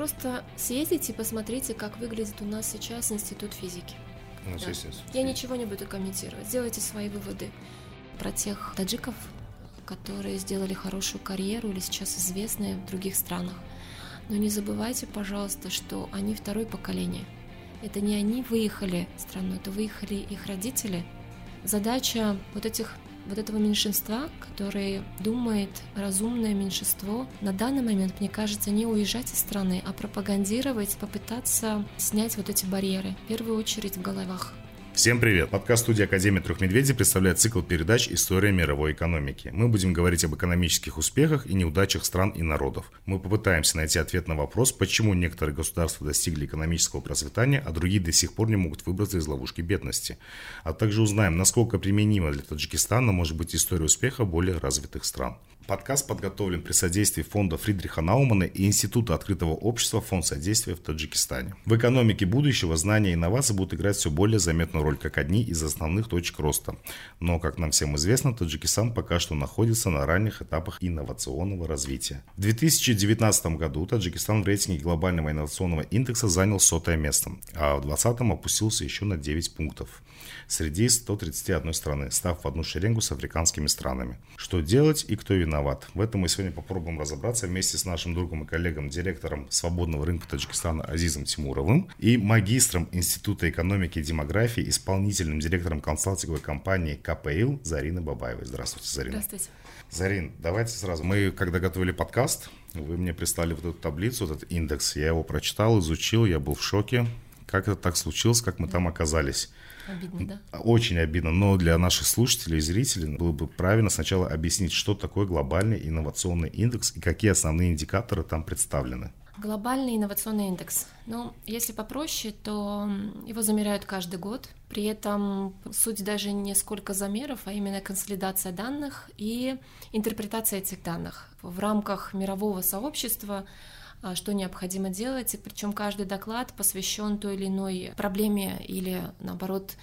просто съездите и посмотрите, как выглядит у нас сейчас Институт физики. Ну, Да. Я ничего не буду комментировать. Сделайте свои выводы про тех таджиков, которые сделали хорошую карьеру или сейчас известны в других странах. Но не забывайте, пожалуйста, что они второе поколение. Это не они выехали страну, это выехали их родители. Задача вот этих вот этого меньшинства, которое думает разумное меньшинство, на данный момент, мне кажется, не уезжать из страны, а пропагандировать, попытаться снять вот эти барьеры, в первую очередь в головах. Всем привет! Подкаст студии Академии Трех Медведей представляет цикл передач «История мировой экономики». Мы будем говорить об экономических успехах и неудачах стран и народов. Мы попытаемся найти ответ на вопрос, почему некоторые государства достигли экономического процветания, а другие до сих пор не могут выбраться из ловушки бедности. А также узнаем, насколько применима для Таджикистана может быть история успеха более развитых стран. Подкаст подготовлен при содействии фонда Фридриха Наумана и Института открытого общества «Фонд содействия в Таджикистане». В экономике будущего знания и инновации будут играть все более заметную роль как одни из основных точек роста. Но, как нам всем известно, Таджикистан пока что находится на ранних этапах инновационного развития. В 2019 году Таджикистан в рейтинге глобального инновационного индекса занял сотое место, а в 2020 опустился еще на 9 пунктов среди 131 страны, став в одну шеренгу с африканскими странами. Что делать и кто виноват? В этом мы сегодня попробуем разобраться вместе с нашим другом и коллегом, директором свободного рынка Таджикистана Азизом Тимуровым и магистром Института экономики и демографии, исполнительным директором консалтинговой компании КПИЛ Зариной Бабаевой. Здравствуйте, Зарина. Здравствуйте. Зарин, давайте сразу. Мы, когда готовили подкаст, вы мне прислали вот эту таблицу, вот этот индекс. Я его прочитал, изучил, я был в шоке. Как это так случилось, как мы там оказались? Обидно, да? Очень обидно, но для наших слушателей и зрителей было бы правильно сначала объяснить, что такое глобальный инновационный индекс и какие основные индикаторы там представлены. Глобальный инновационный индекс. Ну, если попроще, то его замеряют каждый год. При этом суть даже не сколько замеров, а именно консолидация данных и интерпретация этих данных в рамках мирового сообщества что необходимо делать, и причем каждый доклад посвящен той или иной проблеме или, наоборот,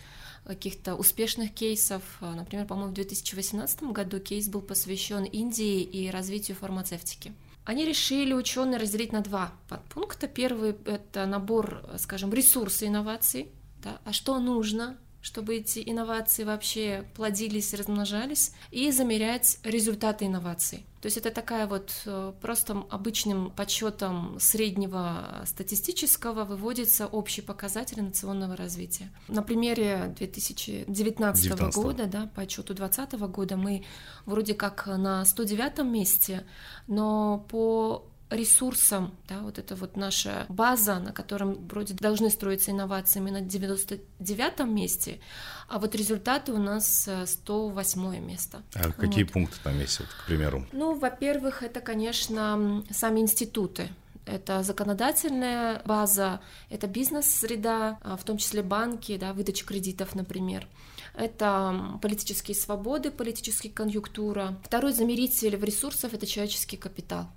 каких-то успешных кейсов. А, Например, по-моему, в 2018 году кейс был посвящен Индии и развитию фармацевтики. Они решили ученые разделить на два подпункта. Первый — это набор, скажем, ресурсов инноваций. Да, а что нужно, чтобы эти инновации вообще плодились размножались, и замерять результаты инноваций. То есть это такая вот э, просто обычным подсчетом среднего статистического выводится общий показатель инновационного развития. На примере 2019 19. года, да, по отчету 2020 года мы вроде как на 109 месте, но по ресурсам, да, вот это вот наша база, на котором вроде должны строиться инновации, мы на 99 месте, а вот результаты у нас э, 108 место. А какие Вот. пункты там есть, вот, к примеру? Ну, во-первых, это, конечно, сами институты. Это законодательная база, это бизнес-среда, а, в том числе банки, да, выдача кредитов, например. Это политические свободы, политическая конъюнктура. Второй замеритель в ресурсах — это человеческий капитал.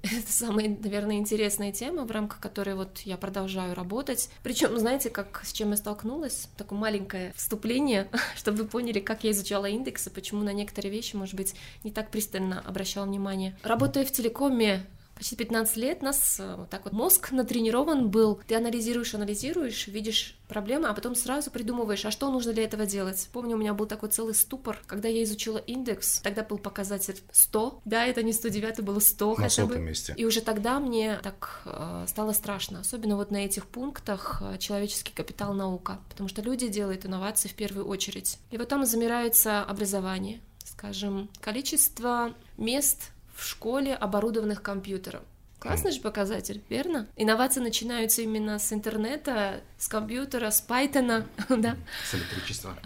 Это самая, наверное, интересная тема, в рамках которой вот я продолжаю работать. Причем, знаете, как с чем я столкнулась? Такое маленькое вступление, чтобы вы поняли, как я изучала индексы, почему на некоторые вещи, может быть, не так пристально обращала внимание. Работая в телекоме, Почти 15 лет нас э, вот так вот мозг натренирован был. Ты анализируешь, анализируешь, видишь проблемы, а потом сразу придумываешь, а что нужно для этого делать. Помню, у меня был такой целый ступор, когда я изучила индекс, тогда был показатель 100, да, это не 109, было 100 На хотя бы. месте. И уже тогда мне так э, стало страшно, особенно вот на этих пунктах э, человеческий капитал наука, потому что люди делают инновации в первую очередь. И вот там замеряется образование, скажем, количество мест в школе, оборудованных компьютером. Классный же показатель, верно? Инновации начинаются именно с интернета, с компьютера, с Пайтона, да, С электричества.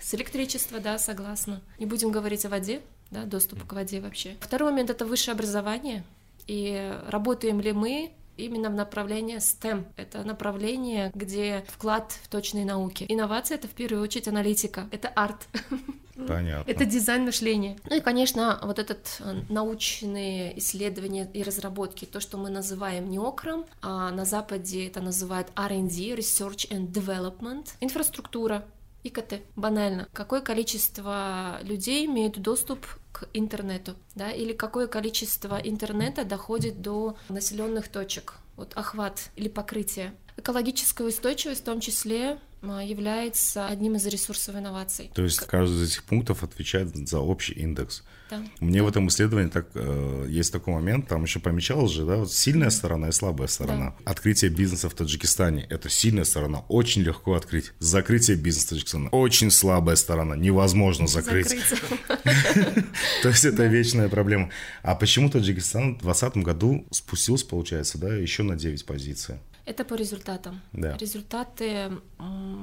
с электричества, да, согласна. Не будем говорить о воде, да, доступ к воде вообще. Второй момент — это высшее образование. И работаем ли мы именно в направлении STEM. Это направление, где вклад в точные науки. Инновация — это в первую очередь аналитика, это арт. Понятно. Это дизайн мышления. Ну и, конечно, вот этот э, научные исследования и разработки, то, что мы называем неокром, а на Западе это называют R&D, Research and Development, инфраструктура, ИКТ, банально. Какое количество людей имеют доступ к интернету, да, или какое количество интернета доходит до населенных точек. вот охват или покрытие. Экологическая устойчивость в том числе является одним из ресурсов инноваций. То есть каждый из этих пунктов отвечает за общий индекс. Да. Мне да. в этом исследовании так э, есть такой момент, там еще помечалось же, да, вот сильная сторона и слабая сторона. Да. Открытие бизнеса в Таджикистане – это сильная сторона, очень легко открыть. Закрытие бизнеса в Таджикистане – очень слабая сторона, невозможно закрыть. То есть это вечная проблема. А почему Таджикистан в 2020 году спустился, получается, да, еще на 9 позиций? Это по результатам. Да. Результаты,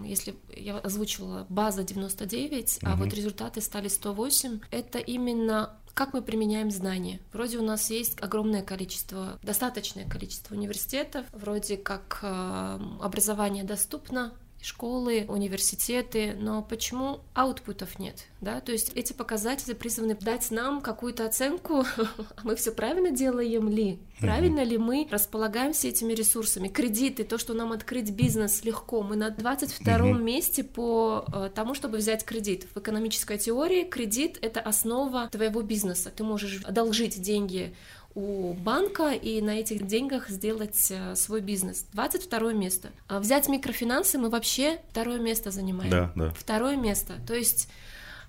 если я озвучивала база 99, угу. а вот результаты стали 108, это именно как мы применяем знания. Вроде у нас есть огромное количество, достаточное количество университетов, вроде как э, образование доступно, школы, университеты, но почему аутпутов нет? Да? То есть эти показатели призваны дать нам какую-то оценку, а мы все правильно делаем ли? Правильно ли мы располагаем все этими ресурсами? Кредиты, то, что нам открыть бизнес легко. Мы на 22 месте по э, тому, чтобы взять кредит. В экономической теории кредит — это основа твоего бизнеса. Ты можешь одолжить деньги у банка и на этих деньгах сделать э, свой бизнес. 22 место. А взять микрофинансы мы вообще второе место занимаем. Да, да. Второе место. То есть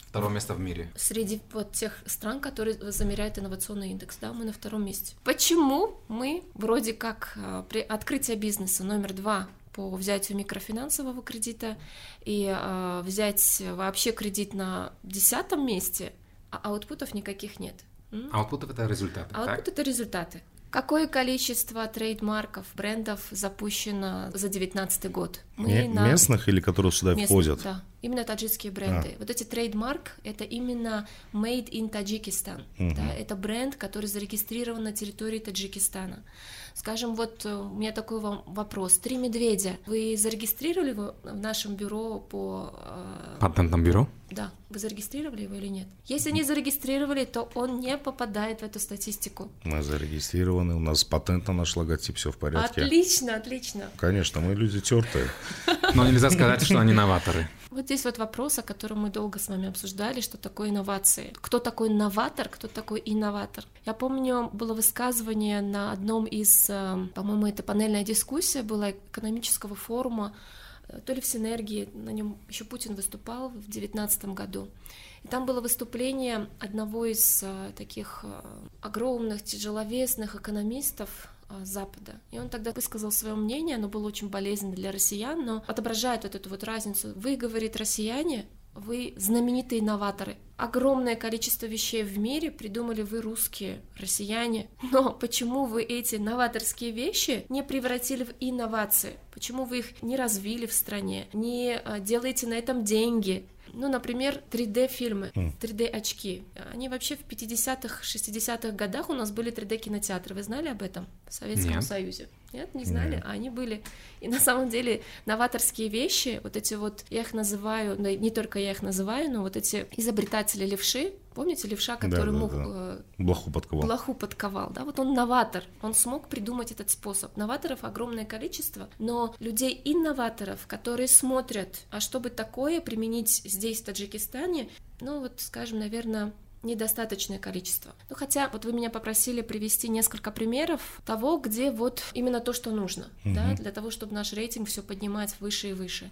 Второе место в мире. Среди вот тех стран, которые замеряют инновационный индекс, да, мы на втором месте. Почему мы вроде как э, при открытии бизнеса номер два по взятию микрофинансового кредита и э, взять вообще кредит на десятом месте, а output ов никаких нет? Output — это результаты, Аутпут — это результаты. Какое количество trademark ов, брендов запущено за 2019 год? Мы на... Местных или которые сюда местных, входят? Да, именно таджикские бренды. А. Вот эти trademark — это именно made in Таджикистан. Угу. Да, это бренд, который зарегистрирован на территории Таджикистана. Скажем, вот э, у меня такой вам вопрос. Три медведя. Вы зарегистрировали его в нашем бюро по... Э, Патентном бюро? Да. Вы зарегистрировали его или нет? Если не зарегистрировали, то он не попадает в эту статистику. Мы зарегистрированы, у нас патент на наш логотип, все в порядке. Отлично, отлично. Конечно, мы люди тертые. Но нельзя сказать, что они новаторы. Вот здесь вот вопрос, о котором мы долго с вами обсуждали, что такое инновации. Кто такой новатор, кто такой инноватор. Я помню, было высказывание на одном из, э, по-моему, это панельная дискуссия была экономического форума, э, то ли в Синергии, на нем еще Путин выступал в девятнадцатом году. И там было выступление одного из э, таких огромных, тяжеловесных экономистов, Запада. И он тогда высказал свое мнение, оно было очень болезненно для россиян, но отображает вот эту вот разницу. Вы, говорит, россияне, вы знаменитые инноваторы. Огромное количество вещей в мире придумали вы, русские, россияне. Но почему вы эти новаторские вещи не превратили в инновации? Почему вы их не развили в стране, не а, делаете на этом деньги? Ну, например, 3D-фильмы, 3D-очки. Они вообще в 50-х, 60-х годах у нас были 3D-кинотеатры. Вы знали об этом в Советском Нет. Союзе? Нет, не знали? Нет. А они были. И на самом деле новаторские вещи, вот эти вот, я их называю, не только я их называю, но вот эти изобретатели левши, Помните левша, который да, да, мог... Да. Э, блоху подковал. Блоху подковал, да? Вот он новатор, он смог придумать этот способ. Новаторов огромное количество, но людей-инноваторов, которые смотрят, а чтобы такое применить здесь, в Таджикистане, ну вот, скажем, наверное, недостаточное количество. Ну, хотя вот вы меня попросили привести несколько примеров того, где вот именно то, что нужно, угу. да, для того, чтобы наш рейтинг все поднимать выше и выше.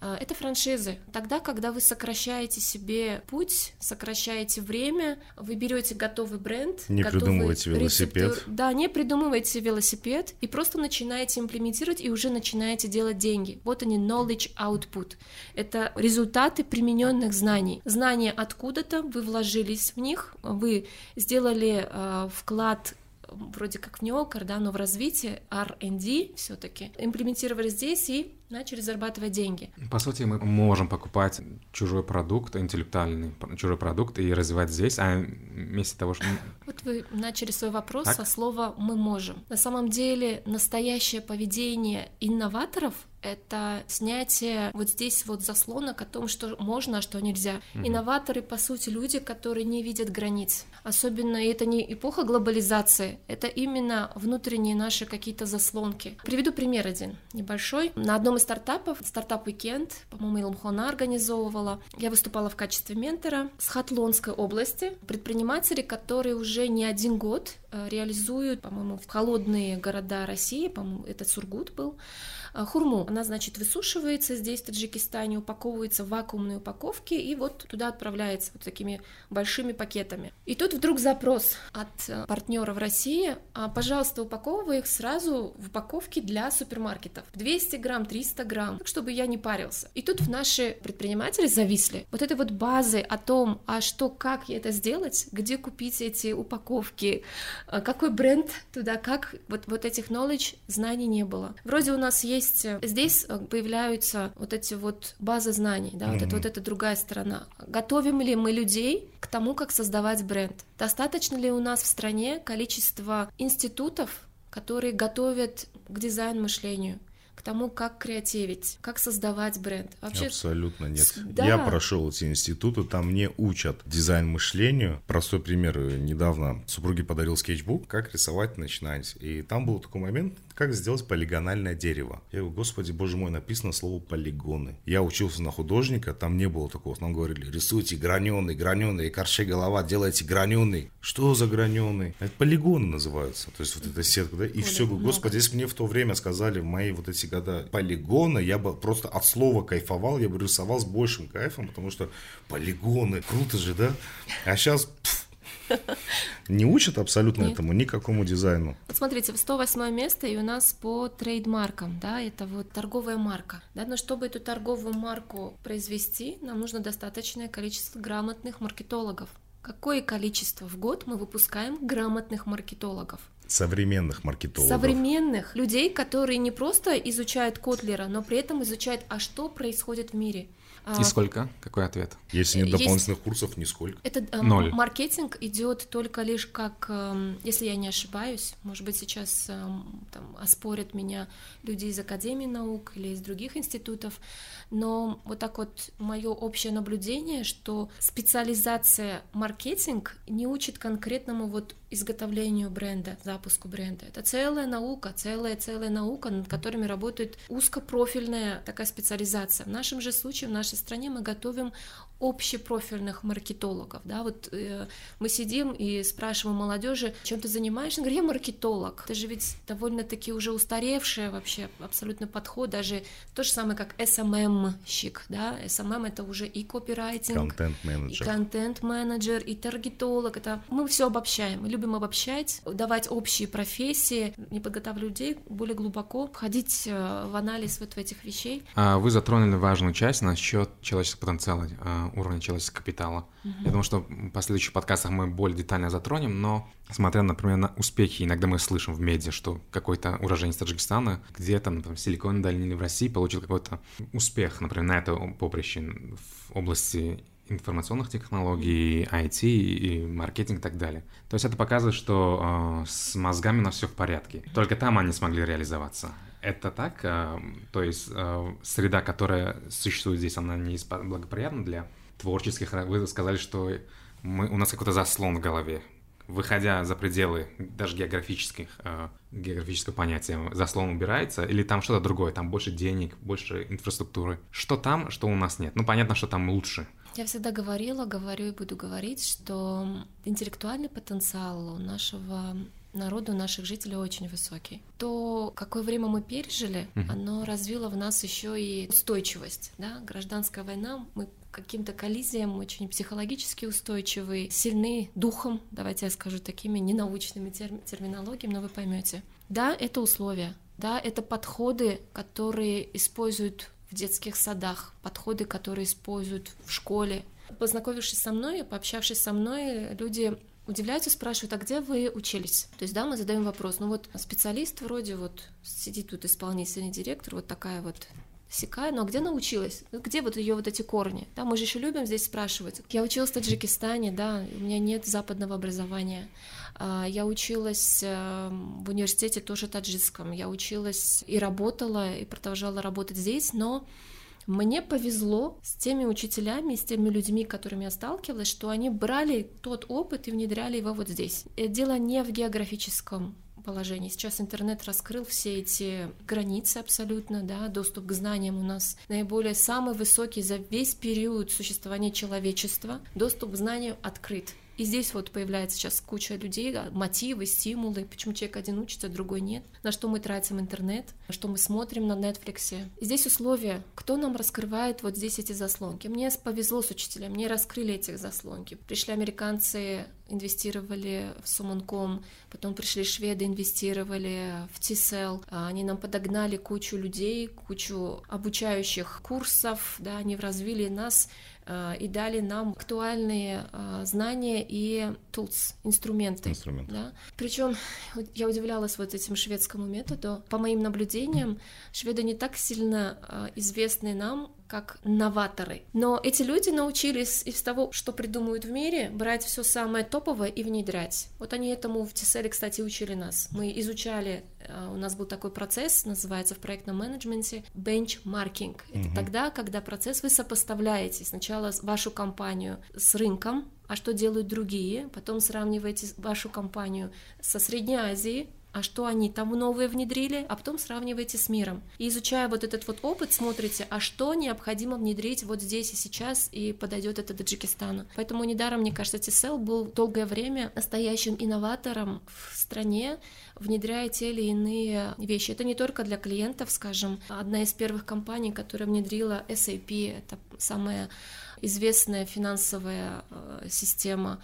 А, это франшизы. Тогда, когда вы сокращаете себе путь, сокращаете время, вы берете готовый бренд, не придумываете велосипед. Рецептур... Да, не придумываете велосипед и просто начинаете имплементировать и уже начинаете делать деньги. Вот они knowledge output. Это результаты примененных знаний. Знания откуда-то, вы вложились в них, вы сделали э, вклад вроде как в неокр, да, но в развитии R&D все-таки имплементировали здесь и начали зарабатывать деньги. По сути, мы можем покупать чужой продукт, интеллектуальный чужой продукт и развивать здесь, а вместо того, что... Вот вы начали свой вопрос так? со слова «мы можем». На самом деле настоящее поведение инноваторов — это снятие вот здесь вот заслонок о том, что можно, а что нельзя. Mm-hmm. Инноваторы, по сути, люди, которые не видят границ. Особенно это не эпоха глобализации, это именно внутренние наши какие-то заслонки. Приведу пример один небольшой. На одном из стартапов, стартап Weekend, по-моему, Илмхона организовывала, я выступала в качестве ментора с Хатлонской области. Предприниматели, которые уже не один год э, реализуют, по-моему, в холодные города России, по-моему, это Сургут был, хурму. Она, значит, высушивается здесь, в Таджикистане, упаковывается в вакуумные упаковки и вот туда отправляется вот такими большими пакетами. И тут вдруг запрос от э, партнера в России, а, пожалуйста, упаковывай их сразу в упаковки для супермаркетов. 200 грамм, 300 грамм, чтобы я не парился. И тут наши предприниматели зависли. Вот этой вот базы о том, а что, как это сделать, где купить эти упаковки, э, какой бренд туда, как, вот, вот этих knowledge, знаний не было. Вроде у нас есть, э, здесь появляются вот эти вот базы знаний, да, mm-hmm. вот это вот эта другая сторона. Готовим ли мы людей к тому, как создавать бренд? Достаточно ли у нас в стране количество институтов, которые готовят к дизайн-мышлению? К тому, как креативить, как создавать бренд. Вообще... Абсолютно нет. Да. Я прошел эти институты, там не учат дизайн мышлению. Простой пример. Недавно супруге подарил скетчбук, как рисовать начинать. И там был такой момент, как сделать полигональное дерево. Я говорю, господи, боже мой, написано слово полигоны. Я учился на художника, там не было такого. Нам говорили, рисуйте граненый, граненый, корче голова, делайте граненый. Что за граненый? Это полигоны называются. То есть вот эта сетка, да? И Более все, много. господи, если мне в то время сказали, мои вот эти года полигоны, я бы просто от слова кайфовал, я бы рисовал с большим кайфом, потому что полигоны, круто же, да? А сейчас... Пфф, не учат абсолютно Нет. этому, никакому дизайну. Вот смотрите, 108 место, и у нас по трейдмаркам, да, это вот торговая марка. Да, но чтобы эту торговую марку произвести, нам нужно достаточное количество грамотных маркетологов. Какое количество в год мы выпускаем грамотных маркетологов? Современных маркетологов. Современных людей, которые не просто изучают Котлера, но при этом изучают, а что происходит в мире. И а, сколько? Какой ответ? Если нет дополнительных Есть... курсов, нисколько. Это э, Ноль. маркетинг идет только лишь как, э, если я не ошибаюсь, может быть сейчас э, там, оспорят меня люди из Академии наук или из других институтов, но вот так вот мое общее наблюдение, что специализация маркетинг не учит конкретному вот изготовлению бренда, запуску бренда. Это целая наука, целая-целая наука, над которыми работает узкопрофильная такая специализация. В нашем же случае, в нашей стране мы готовим общепрофильных маркетологов, да, вот э, мы сидим и спрашиваем молодежи, чем ты занимаешься, говорю, я маркетолог, это же ведь довольно-таки уже устаревшее вообще абсолютно подход, даже то же самое, как SMM-щик, да, SMM это уже и копирайтинг, контент-менеджер, и контент-менеджер, и таргетолог, это мы все обобщаем, мы любим обобщать, давать общие профессии, не подготавливать людей более глубоко, входить э, в анализ вот в этих вещей. А вы затронули важную часть насчет человеческого потенциала. А, уровня человеческого капитала. Угу. Я думаю, что в последующих подкастах мы более детально затронем, но смотря, например, на успехи, иногда мы слышим в медиа, что какой-то уроженец Таджикистана где-то, например, в Силиконовой долине или в России получил какой-то успех, например, на это поприще в области информационных технологий, IT и маркетинг и так далее. То есть это показывает, что э, с мозгами у нас все в порядке. Только там они смогли реализоваться. Это так? Э, то есть э, среда, которая существует здесь, она не благоприятна для творческих, вы сказали, что мы, у нас какой-то заслон в голове. Выходя за пределы даже географических, э, географического понятия, заслон убирается, или там что-то другое, там больше денег, больше инфраструктуры. Что там, что у нас нет? Ну, понятно, что там лучше. Я всегда говорила, говорю и буду говорить, что интеллектуальный потенциал у нашего народу наших жителей очень высокий. То, какое время мы пережили, mm-hmm. оно развило в нас еще и устойчивость. Да? Гражданская война, мы каким-то коллизиям очень психологически устойчивые, сильны духом, давайте я скажу такими ненаучными терм- терминологиями, но вы поймете. Да, это условия, да, это подходы, которые используют в детских садах, подходы, которые используют в школе. Познакомившись со мной, пообщавшись со мной, люди удивляются, спрашивают, а где вы учились? То есть, да, мы задаем вопрос, ну вот специалист вроде вот сидит тут исполнительный директор, вот такая вот Сикая, но где научилась? Где вот ее вот эти корни? Да, мы же еще любим здесь спрашивать. Я училась в Таджикистане, да, у меня нет западного образования. А, я училась э, в университете тоже таджикском. Я училась и работала, и продолжала работать здесь, но мне повезло с теми учителями, с теми людьми, с которыми я сталкивалась, что они брали тот опыт и внедряли его вот здесь. И дело не в географическом положении. Сейчас интернет раскрыл все эти границы абсолютно, да, доступ к знаниям у нас наиболее самый высокий за весь период существования человечества. Доступ к знанию открыт. И здесь вот появляется сейчас куча людей, мотивы, стимулы, почему человек один учится, другой нет, на что мы тратим интернет, на что мы смотрим на Netflix. И здесь условия, кто нам раскрывает вот здесь эти заслонки. Мне повезло с учителем, мне раскрыли эти заслонки. Пришли американцы, инвестировали в Суманком, потом пришли шведы, инвестировали в Тисел, они нам подогнали кучу людей, кучу обучающих курсов, да, они развили нас и дали нам актуальные э, знания и tools, инструменты. Инструмент. Да? Причем я удивлялась вот этим шведскому методу. По моим наблюдениям, шведы не так сильно э, известны нам, как новаторы. Но эти люди научились из того, что придумывают в мире, брать все самое топовое и внедрять. Вот они этому в Тиселе, кстати, учили нас. Мы изучали, у нас был такой процесс, называется в проектном менеджменте бенчмаркинг. Это угу. тогда, когда процесс вы сопоставляете сначала вашу компанию с рынком, а что делают другие, потом сравниваете вашу компанию со Средней Азией, а что они там новые внедрили, а потом сравниваете с миром. И изучая вот этот вот опыт, смотрите, а что необходимо внедрить вот здесь и сейчас, и подойдет это Таджикистану. Поэтому недаром, мне кажется, TCL был долгое время настоящим инноватором в стране, внедряя те или иные вещи. Это не только для клиентов, скажем, одна из первых компаний, которая внедрила SAP, это самая известная финансовая э, система,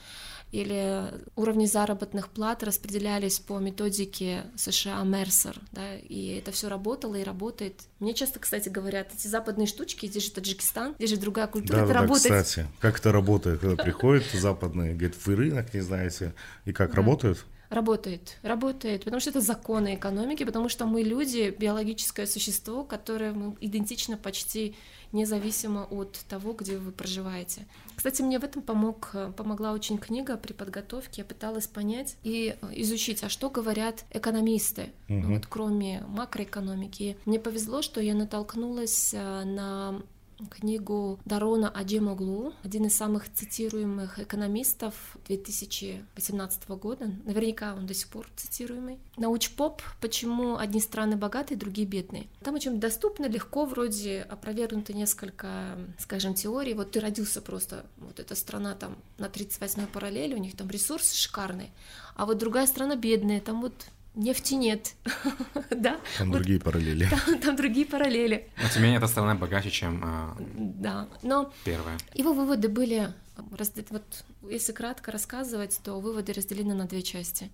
или уровни заработных плат распределялись по методике США Мерсер, да, и это все работало и работает. Мне часто, кстати, говорят, эти западные штучки, здесь же Таджикистан, здесь же другая культура, да, это да, работает. кстати, как это работает, когда приходят западные, говорят, вы рынок не знаете, и как работают? Работает, работает, потому что это законы экономики, потому что мы люди, биологическое существо, которое мы идентично почти независимо от того, где вы проживаете. Кстати, мне в этом помог, помогла очень книга при подготовке. Я пыталась понять и изучить, а что говорят экономисты, угу. вот, кроме макроэкономики. Мне повезло, что я натолкнулась э, на книгу Дарона Аджемоглу, один из самых цитируемых экономистов 2018 года. Наверняка он до сих пор цитируемый. Научпоп «Почему одни страны богатые, другие бедные». Там очень доступно, легко вроде опровергнуто несколько, скажем, теорий. Вот ты родился просто, вот эта страна там на 38-й параллели, у них там ресурсы шикарные, а вот другая страна бедная, там вот нефти нет, да. Там вот, другие параллели. Там, там другие параллели. Но тем не менее, эта страна богаче, чем а, да, но первая. Его выводы были, вот если кратко рассказывать, то выводы разделены на две части.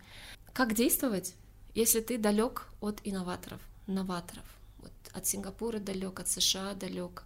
Как действовать, если ты далек от инноваторов, новаторов, вот от Сингапура далек, от США далек?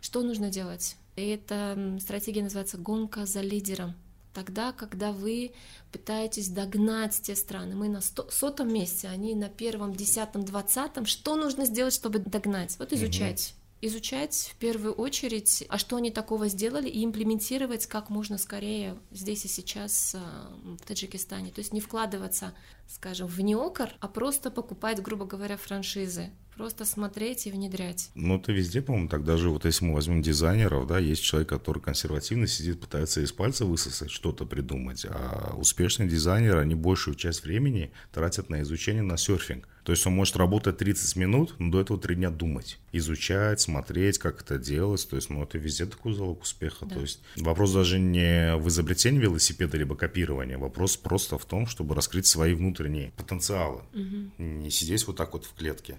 Что нужно делать? И эта стратегия называется гонка за лидером тогда, когда вы пытаетесь догнать те страны. Мы на сто, сотом месте, они на первом, десятом, двадцатом. Что нужно сделать, чтобы догнать? Вот изучать. Изучать в первую очередь, а что они такого сделали, и имплементировать как можно скорее здесь и сейчас а, в Таджикистане. То есть не вкладываться, скажем, в неокр, а просто покупать, грубо говоря, франшизы просто смотреть и внедрять. Ну, это везде, по-моему, так даже вот если мы возьмем дизайнеров, да, есть человек, который консервативно сидит, пытается из пальца высосать, что-то придумать, а успешные дизайнеры, они большую часть времени тратят на изучение, на серфинг. То есть он может работать 30 минут, но до этого 3 дня думать, изучать, смотреть, как это делать. То есть, ну, это везде такой залог успеха. Да. То есть вопрос даже не в изобретении велосипеда либо копировании, вопрос просто в том, чтобы раскрыть свои внутренние потенциалы. Угу. Не сидеть вот так вот в клетке.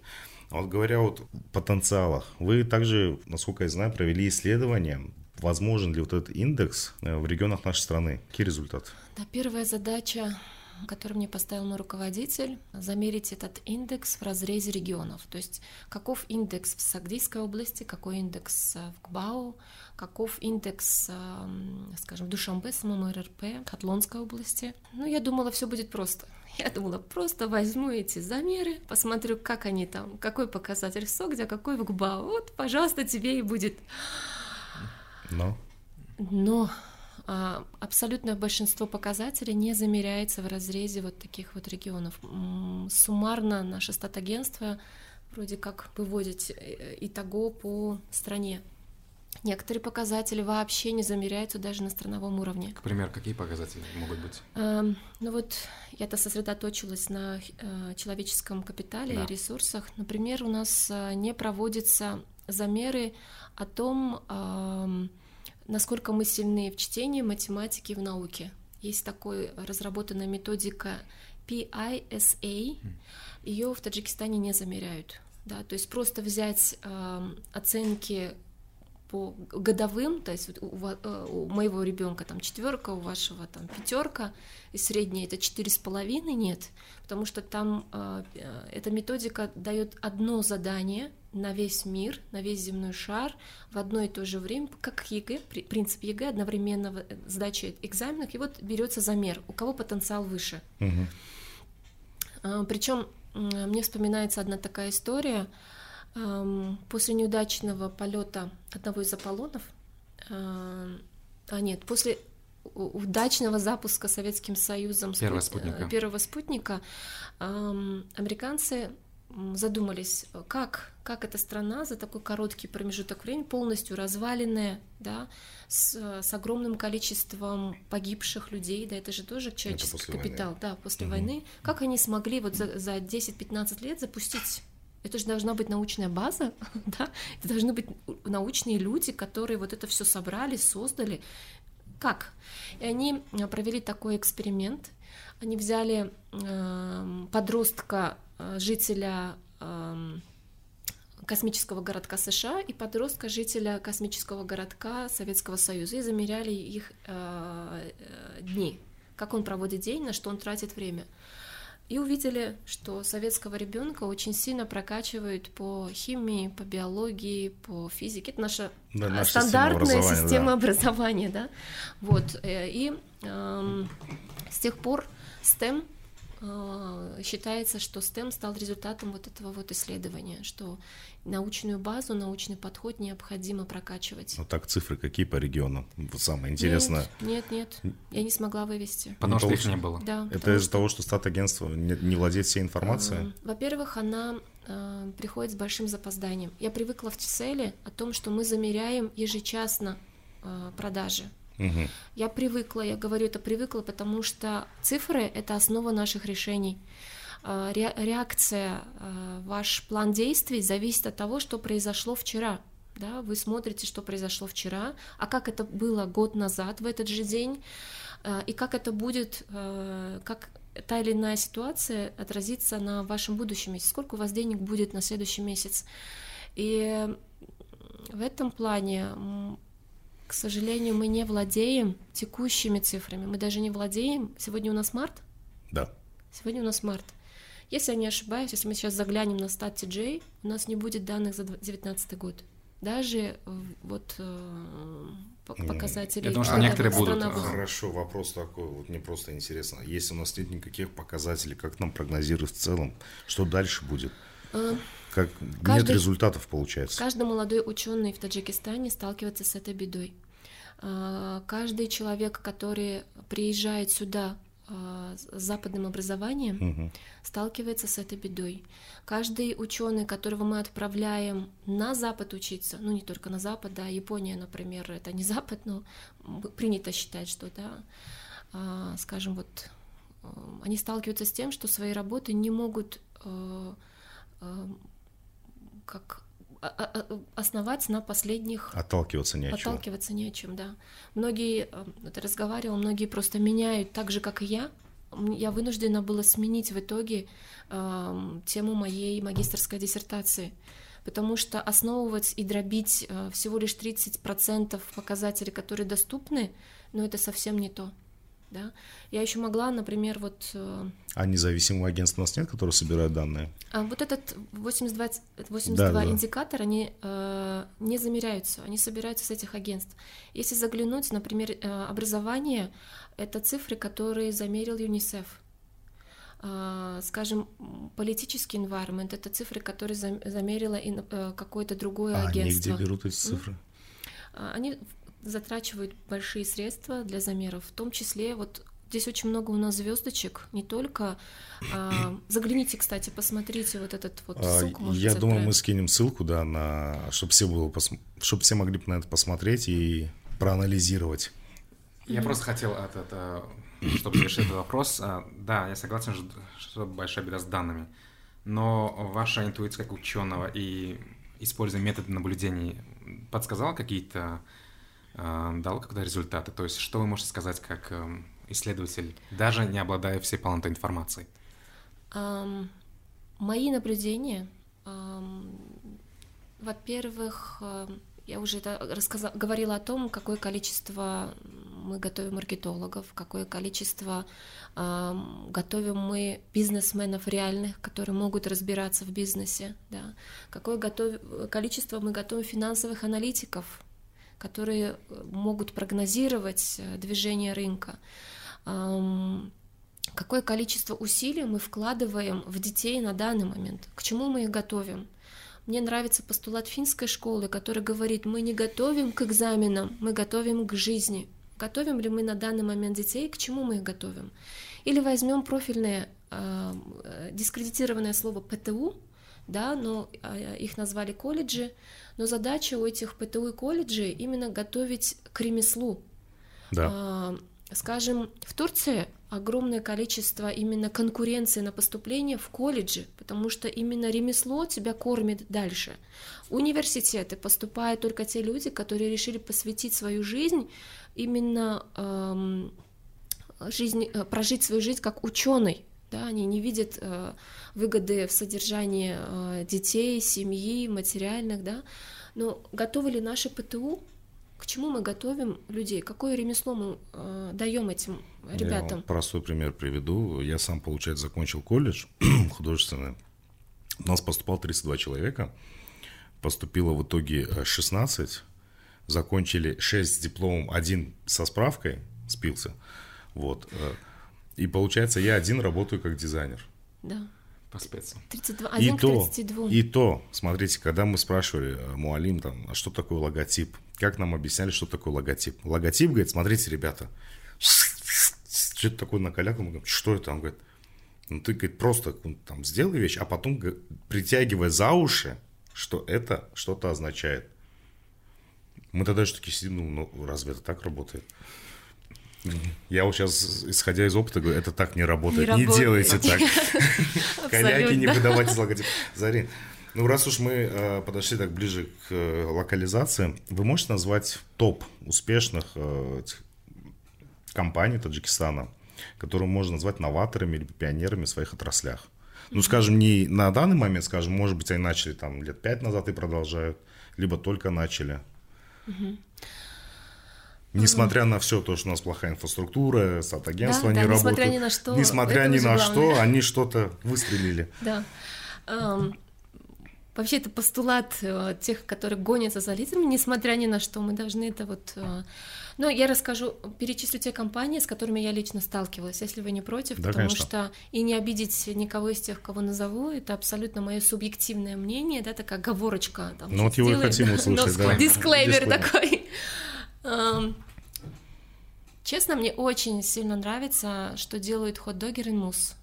Вот говоря вот потенциалах, вы также, насколько я знаю, провели исследование, возможен ли вот этот индекс э, в регионах нашей страны. Какие результаты? Да, первая задача который мне поставил мой руководитель, замерить этот индекс в разрезе регионов. То есть каков индекс в Сагдийской области, какой индекс э, в Кбау, каков индекс, эм, скажем, в Душамбе, самом РРП, Катлонской области. Ну, я думала, все будет просто. Я думала, просто возьму эти замеры, посмотрю, как они там, какой показатель а какой в Гбау. Вот, пожалуйста, тебе и будет. Но? Но а, абсолютное большинство показателей не замеряется в разрезе вот таких вот регионов. Суммарно наше статагентство вроде как выводит э, итого по стране. Некоторые показатели вообще не замеряются даже на страновом уровне. К примеру, какие показатели могут быть? Эм, ну вот я-то сосредоточилась на э, человеческом капитале да. и ресурсах. Например, у нас э, не проводятся замеры о том, э, насколько мы сильны в чтении, математике, в науке. Есть такой разработанная методика PISA, ее в Таджикистане не замеряют. Да, то есть просто взять э, оценки по годовым, то есть вот у, э, у моего ребенка там четверка, у вашего там пятерка, и средняя это четыре с половиной нет, потому что там э, э, эта методика дает одно задание на весь мир, на весь земной шар в одно и то же время, как ЕГЭ, принцип ЕГЭ одновременно сдачи экзаменов, и вот берется замер, у кого потенциал выше. Угу. Э, причем мне вспоминается одна такая история. После неудачного полета одного из Аполлонов, а нет, после удачного запуска Советским Союзом первого спутника, первого спутника американцы задумались, как, как эта страна за такой короткий промежуток времени, полностью разваленная, да, с, с огромным количеством погибших людей, да, это же тоже человеческий капитал, войны. да, после угу. войны, как они смогли вот за, за 10-15 лет запустить это же должна быть научная база, да? Это должны быть научные люди, которые вот это все собрали, создали. Как? И они э, провели такой эксперимент. Они взяли э, подростка, э, жителя э, космического городка США и подростка жителя космического городка Советского Союза и замеряли их э, э дни, как он проводит день, на что он тратит время и увидели, что советского ребенка очень сильно прокачивают по химии, по биологии, по физике. Это наша, да, наша стандартная система образования, система да. образования, да. Вот э, и э, с тех пор STEM э, считается, что STEM стал результатом вот этого вот исследования, что научную базу, научный подход необходимо прокачивать. Ну так цифры какие по регионам? Самое интересное. Нет, нет, нет. я не смогла вывести. Потому что их не было. Да. Это из-за что... того, что стат-агентство не, не владеет всей информацией? Во-первых, она э, приходит с большим запозданием. Я привыкла в Цели о том, что мы замеряем ежечасно э, продажи. Угу. Я привыкла, я говорю это привыкла, потому что цифры — это основа наших решений. Э, реакция, э, ваш план действий зависит от того, что произошло вчера. Да, вы смотрите, что произошло вчера, а как это было год назад в этот же день, э, и как это будет, как та или иная ситуация отразится на вашем будущем месяце, сколько у вас денег будет на следующий месяц. И в этом плане, к сожалению, мы не владеем текущими цифрами, мы даже не владеем. Сегодня у нас март? Да. Сегодня у нас март. Если я не ошибаюсь, если мы сейчас заглянем на стат TJ, у нас не будет данных за 2019 год. Даже вот э, показатели. Я думаю, что некоторые будут. Хорошо, вопрос такой, вот мне просто интересно. Если у нас нет никаких показателей, как нам прогнозировать в целом, что дальше будет? Как каждый, нет результатов получается. Каждый молодой ученый в Таджикистане сталкивается с этой бедой. А, каждый человек, который приезжает сюда а, с западным образованием угу. сталкивается с этой бедой. Каждый ученый, которого мы отправляем на Запад учиться, ну не только на Запад, да, Япония, например, это не Запад, но принято считать, что, да, а, скажем, вот они сталкиваются с тем, что свои работы не могут как основать на последних... Отталкиваться не о чем. Отталкиваться не о чем, да. Многие, это разговаривал, многие просто меняют так же, как и я. Я вынуждена была сменить в итоге э, тему моей магистрской диссертации, потому что основывать и дробить э, всего лишь 30% показателей, которые доступны, ну это совсем не то да. Я еще могла, например, вот... Э, а независимого агентства у нас нет, которые собирают данные? А вот этот 82, 82 да, индикатора, они э, не замеряются, они собираются с этих агентств. Если заглянуть, например, э, образование, это цифры, которые замерил ЮНИСЕФ. Э, скажем, политический environment — это цифры, которые замерило э, какое-то другое а агентство. они где берут эти цифры? Они затрачивают большие средства для замеров, в том числе вот Здесь очень много у нас звездочек, не только. А, загляните, кстати, посмотрите вот этот вот а, ссылку. Может, Я думаю, мы скинем ссылку, да, на, чтобы все было, чтобы все могли на это посмотреть и проанализировать. Я mm-hmm. просто хотел от это, чтобы завершить этот вопрос. А, да, я согласен, что большая беда с данными, но ваша интуиция как ученого и используя методы наблюдений подсказала какие-то, дал какие-то результаты? То есть что вы можете сказать как эм, исследователь, даже не обладая всей полнотой информации? Um, мои наблюдения, um, во-первых, я уже это рассказала, говорила о том, какое количество мы готовим маркетологов, какое количество э, готовим мы бизнесменов реальных, которые могут разбираться в бизнесе, да, какое готов... количество мы готовим финансовых аналитиков, которые могут прогнозировать э, движение рынка какое количество усилий мы вкладываем в детей на данный момент, к чему мы их готовим. Мне нравится постулат финской школы, который говорит, мы не готовим к экзаменам, мы готовим к жизни. Готовим ли мы на данный момент детей, к чему мы их готовим? Или возьмем профильное э, дискредитированное слово ПТУ, да, но э, их назвали колледжи, но задача у этих ПТУ и колледжей именно готовить к ремеслу. Да. Скажем, в Турции огромное количество именно конкуренции на поступление в колледжи, потому что именно ремесло тебя кормит дальше. В университеты поступают только те люди, которые решили посвятить свою жизнь именно эм, жизнь, э, прожить свою жизнь как ученый. Да, они не видят э, выгоды в содержании э, детей, семьи, материальных, да. Но готовы ли наши ПТУ к чему мы готовим людей, какое ремесло мы э, даем этим ребятам. Я простой пример приведу. Я сам, получается, закончил колледж художественный. У нас поступало 32 человека, поступило в итоге 16, э, закончили 6 с дипломом, один со справкой, спился. Вот. И получается, я один работаю как дизайнер. Да по специям. 32, 1 и то, 32. И то, смотрите, когда мы спрашивали э, Муалим, там, а что такое логотип, как нам объясняли, что такое логотип. Логотип, говорит, смотрите, ребята, что-то такое накалякал, мы говорим, что это? Он говорит, ну ты, говорит, просто ну, там сделай вещь, а потом притягивая за уши, что это что-то означает. Мы тогда же такие сидим, ну, ну разве это так работает? Я вот сейчас, исходя из опыта, говорю, это так не работает. Не, не делайте так. Коняки не выдавайте логотип. Зарин, ну раз уж мы э, подошли так ближе к э, локализации, вы можете назвать топ успешных э, компаний Таджикистана, которые можно назвать новаторами или пионерами в своих отраслях? Ну, скажем, не на данный момент, скажем, может быть, они начали там лет пять назад и продолжают, либо только начали. Угу. Несмотря на все то, что у нас плохая инфраструктура, сад-агентства да, не да, работают. Несмотря ни на что. Несмотря ни на что, они что-то выстрелили. Да. Um, вообще это постулат uh, тех, которые гонятся за лицами, несмотря ни на что. Мы должны это вот... Uh, ну, я расскажу, перечислю те компании, с которыми я лично сталкивалась, если вы не против, да, потому конечно. что и не обидеть никого из тех, кого назову, это абсолютно мое субъективное мнение, да, такая оговорочка. Там, ну, вот его и хотим услышать, да. Дисклеймер такой. Честно, мне очень сильно нравится, что делают хот-догер и мусс.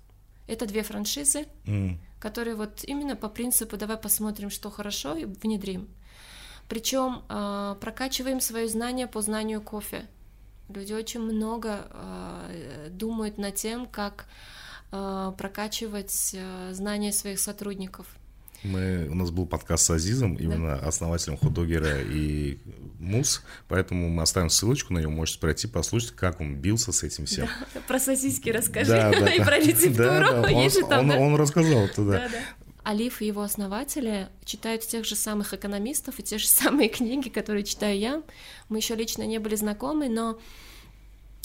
Это две франшизы, mm. которые вот именно по принципу «давай посмотрим, что хорошо, и внедрим». Причем э, прокачиваем свои знания по знанию кофе. Люди очень много э, думают над тем, как э, прокачивать э, знания своих сотрудников. Мы, у нас был подкаст с Азизом, именно да. основателем худогера и Мус, поэтому мы оставим ссылочку на него, можете пройти, послушать, как он бился с этим всем. Да, про сосиски расскажи, да, да, и про рецептуру. Да, да. Он, там, он, да? он рассказал это, да. да, да. Алиф и его основатели читают тех же самых экономистов и те же самые книги, которые читаю я. Мы еще лично не были знакомы, но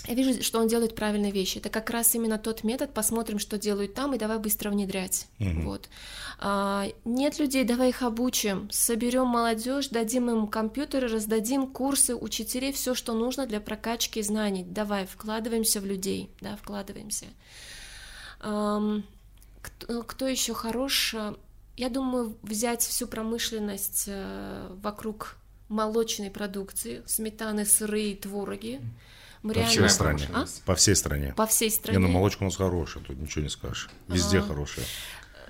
я вижу, что он делает правильные вещи. Это как раз именно тот метод, посмотрим, что делают там, и давай быстро внедрять. Угу. Вот. А, нет людей, давай их обучим, соберем молодежь, дадим им компьютеры, раздадим курсы, учителей, все, что нужно для прокачки знаний. Давай, вкладываемся в людей, да, вкладываемся. Um, кто, кто еще хорош? Я думаю, взять всю промышленность э, вокруг молочной продукции, сметаны, сыры твороги. Мы По всей стране. А? По всей стране. По всей стране. Не, ну молочка у нас хорошая, тут ничего не скажешь. Везде а... хорошая.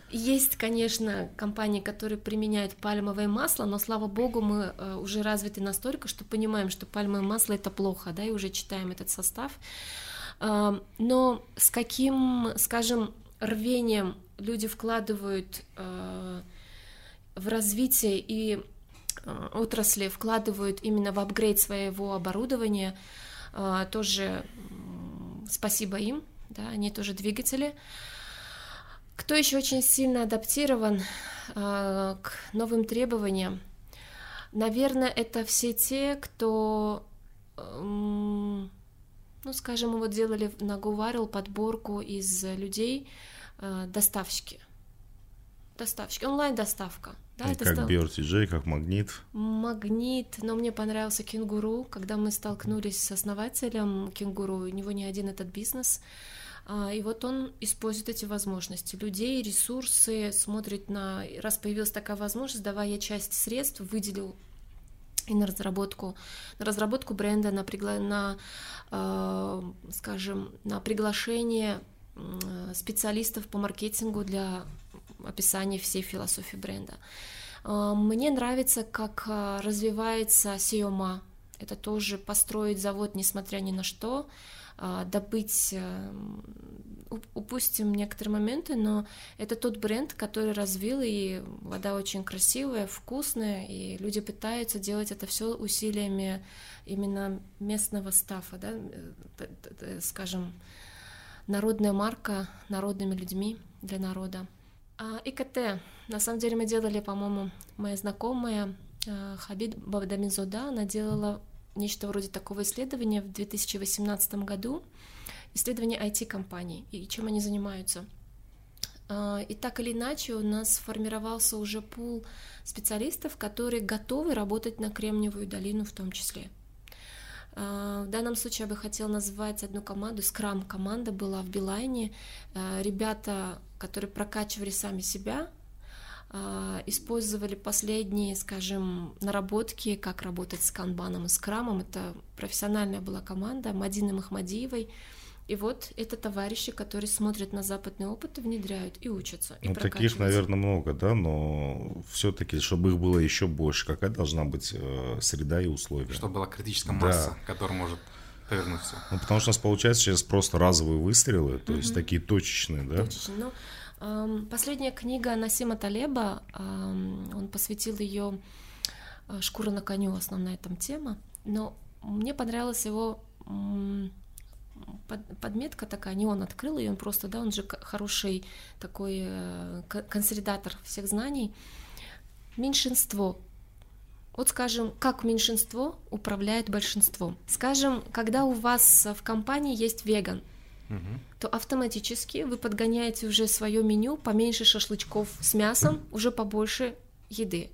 Есть, конечно, компании, которые применяют пальмовое масло, но, слава богу, мы э, уже развиты настолько, что понимаем, что пальмовое масло это плохо, да, и уже читаем этот состав. Э, но с каким, скажем, рвением люди вкладывают э, в развитие и отрасли, вкладывают именно в апгрейд своего оборудования, тоже спасибо им, да, они тоже двигатели. Кто еще очень сильно адаптирован э, к новым требованиям? Наверное, это все те, кто, ну, скажем, мы вот делали на Гуварил подборку из людей э, доставщики. Доставщики, онлайн-доставка. Да, это как стал... BRTJ, как Магнит. Магнит, но мне понравился Кенгуру, когда мы столкнулись с основателем Кенгуру, у него не один этот бизнес, а, и вот он использует эти возможности. Людей, ресурсы, смотрит на... Раз появилась такая возможность, давая часть средств, выделил и на разработку, на разработку бренда, на, пригла... на э, скажем, на приглашение специалистов по маркетингу для описания всей философии бренда. Э, мне нравится, как развивается Сиома. Это тоже построить завод, несмотря ни на что, а, добыть, э, упустим некоторые моменты, но это тот бренд, который развил, и вода очень красивая, вкусная, и люди пытаются делать это все усилиями именно местного стафа, да, э, скажем, народная марка народными людьми для народа. А ИКТ, на самом деле мы делали, по-моему, моя знакомая э, Хабид Бабдамизода, она делала нечто вроде такого исследования в 2018 году, исследование IT-компаний и чем они занимаются. А, и так или иначе у нас сформировался уже пул специалистов, которые готовы работать на Кремниевую долину в том числе. А, в данном случае я бы хотела назвать одну команду, Scrum команда была в Билайне. А, ребята, которые прокачивали сами себя, а, использовали последние, скажем, наработки, как работать с канбаном и скрамом. Это профессиональная была команда Мадины Махмадиевой. И вот это товарищи, которые смотрят на западный опыт и внедряют, и учатся. И ну, таких, наверное, много, да, но все-таки, чтобы их было еще больше, какая должна быть э, среда и условия? Чтобы была критическая масса, да. которая может повернуть все. Ну, потому что у нас получается сейчас просто разовые выстрелы, то mm-hmm. есть такие точечные, да? Точечные. Ну, Последняя книга Насима Талеба, он посвятил ее э, «Шкура на коню», основная там тема, но мне понравилась его подметка такая, не он открыл ее, он просто, да, он же хороший такой э, консолидатор всех знаний. Меньшинство. Вот скажем, как меньшинство управляет большинством. Скажем, когда у вас в компании есть веган, угу. то автоматически вы подгоняете уже свое меню поменьше шашлычков с мясом, уже побольше еды.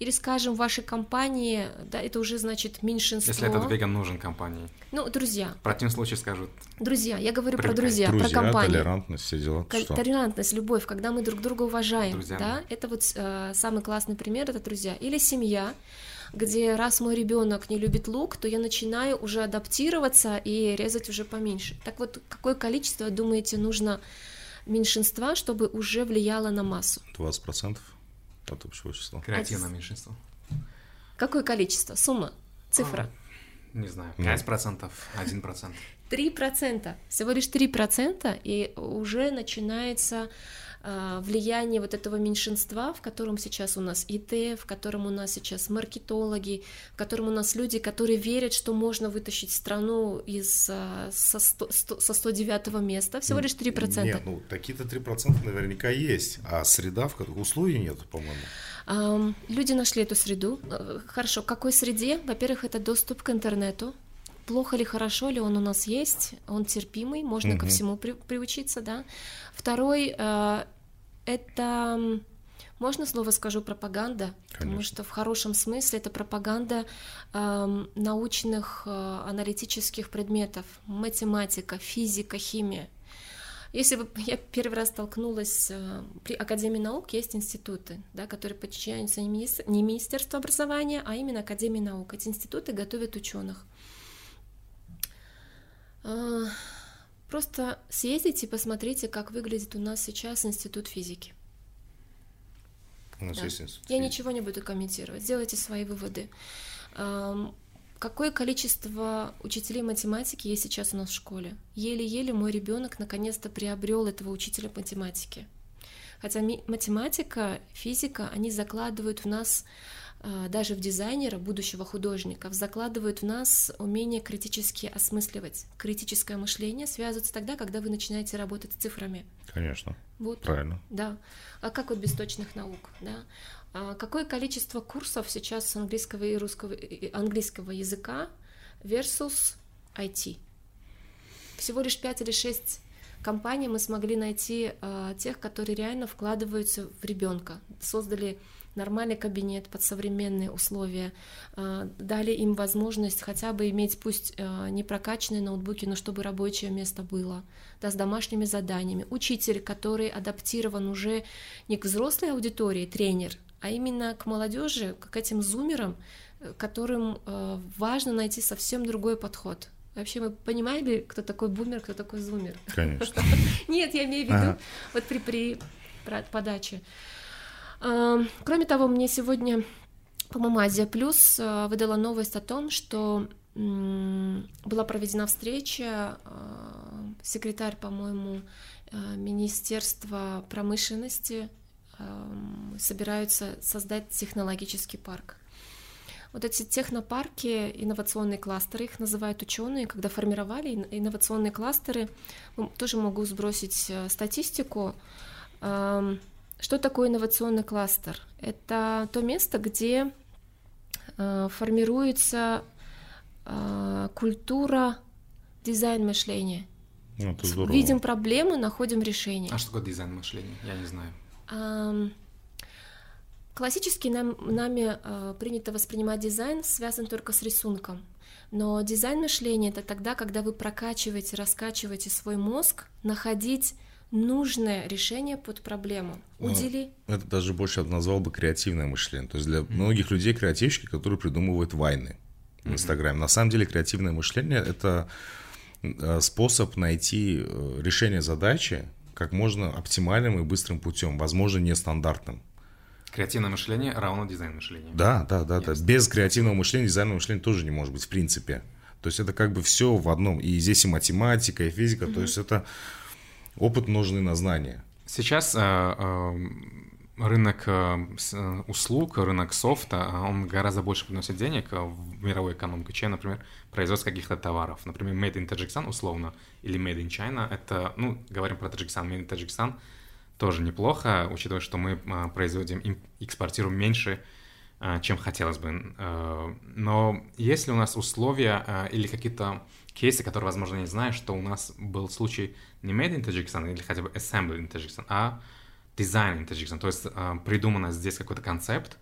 Или, скажем, в вашей компании, да, это уже значит меньшинство. Если этот веган нужен компании. Ну, друзья. В противном случае скажут. Друзья, я говорю Привыкай. про друзья, друзья, про компанию. толерантность, все дела. Что? Толерантность, любовь, когда мы друг друга уважаем, друзья, да, это вот э, самый классный пример, это друзья. Или семья, где раз мой ребенок не любит лук, то я начинаю уже адаптироваться и резать уже поменьше. Так вот, какое количество, думаете, нужно меньшинства, чтобы уже влияло на массу? 20% от общего числа. Креативное а... меньшинство. Какое количество? Сумма? Цифра? А, не знаю. 5%, 1%. 3%. Всего лишь 3%, и уже начинается а, влияние вот этого меньшинства, в котором сейчас у нас ИТ, в котором у нас сейчас маркетологи, в котором у нас люди, которые верят, что можно вытащить страну из, а, со, 100, 100, со 109 места, всего лишь 3%. Нет, ну такие-то 3% наверняка есть, а среда, в которой условий нет, по-моему. Люди нашли эту среду. Э, хорошо, какой среде? Во-первых, это доступ к интернету, плохо ли, хорошо ли он у нас есть, он терпимый, можно угу. ко всему при, приучиться, да. Второй э, это можно слово скажу пропаганда, Конечно. потому что в хорошем смысле это пропаганда э, научных э, аналитических предметов, математика, физика, химия. Если бы я первый раз столкнулась э, при Академии наук, есть институты, да, которые подчиняются не, министр, не Министерству образования, а именно Академии наук. Эти институты готовят ученых. А, просто съездите и посмотрите, как выглядит у нас сейчас Институт физики. У нас Да. есть институт Я физики. ничего не буду комментировать. Сделайте свои выводы. Какое количество учителей математики есть сейчас у нас в школе? Еле-еле мой ребенок наконец-то приобрел этого учителя математики. Хотя математика, физика, они закладывают в нас, даже в дизайнера, будущего художника, закладывают в нас умение критически осмысливать. Критическое мышление связывается тогда, когда вы начинаете работать с цифрами. Конечно, Вот. правильно. Да. А как вот без точных наук, да? А какое количество курсов сейчас английского и русского и английского языка versus IT? Всего лишь 5 или 6 компаний мы смогли найти а, тех, которые реально вкладываются в ребенка, создали нормальный кабинет под современные условия, а, дали им возможность хотя бы иметь пусть а, не прокачанные ноутбуки, но чтобы рабочее место было, да, с домашними заданиями. Учитель, который адаптирован уже не к взрослой аудитории, тренер, а именно к молодежи, к этим зумерам, которым э, важно найти совсем другой подход. Вообще мы понимали, кто такой бумер, кто такой зумер? Конечно. Нет, я имею в виду Ага. вот при, при подаче. А, Кроме того, мне сегодня, по-моему, Азия Плюс а, выдала новость о том, что была проведена встреча, а, секретарь, по-моему, а, Министерства промышленности ам, собираются создать технологический парк. Вот эти технопарки, инновационные кластеры, их называют ученые, когда формировали ин- инновационные кластеры, тоже могу сбросить э, статистику. Что такое инновационный кластер? Это то место, где э, формируется э, культура дизайн мышления. Ну, это здорово. Видим проблему, находим решение. А что такое дизайн мышления? Я не знаю. Классически нам, нами э, принято воспринимать дизайн связан только с рисунком. Но дизайн мышления это тогда, когда вы прокачиваете, раскачиваете свой мозг, находить нужное решение под проблему. Ну, Удели. Это даже больше я бы назвал бы креативное мышление. То есть для многих людей креативщики, которые придумывают войны в Инстаграме. На самом деле креативное мышление — это э, способ найти э, решение задачи как можно оптимальным и быстрым путем, возможно, нестандартным. Креативное мышление равно дизайн мышления. Да, да, да, да. Ясно. Без креативного мышления дизайнового мышления тоже не может быть, в принципе. То есть это как бы все в одном. И здесь и математика, и физика. То есть это опыт, нужный на знания. Сейчас э, э, рынок э, услуг, рынок софта, он гораздо больше приносит денег в мировую экономику, чем, например, производство каких-то товаров. Например, Made in Tajikistan условно или Made in China, это, ну, говорим про Таджикистан, Made in Tajikistan тоже неплохо, учитывая, что мы производим, им- экспортируем меньше, чем хотелось бы. Но есть ли у нас условия или какие-то кейсы, которые, возможно, не знаю, что у нас был случай не made in Tajikistan или хотя бы assembled in Tajikistan, а design in Tajikistan. То есть э, придумано здесь какой-то концепт,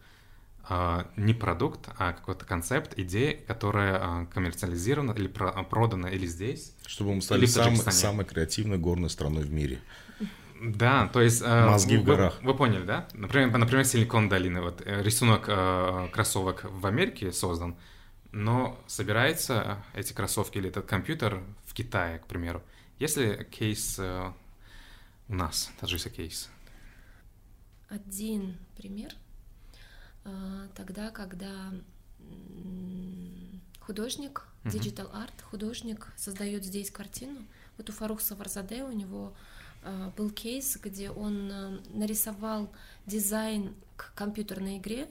э, не продукт, а какой-то концепт, идея, которая э, коммерциализирована или про- продана или здесь. Чтобы мы стали в самой, креативной горной страной в мире. Да, то есть... Мозги в вы- горах. Вы, поняли, да? Например, например Силикон долины. Вот э, рисунок э, кроссовок в Америке создан, но собирается эти кроссовки или этот компьютер в Китае, к примеру. Если кейс э, у нас, таджикский кейс. Один пример. А, Тогда, когда художник, digital art, художник создает здесь картину. Вот у Фарух Саварзаде у него а, был кейс, где он а, нарисовал дизайн к компьютерной игре,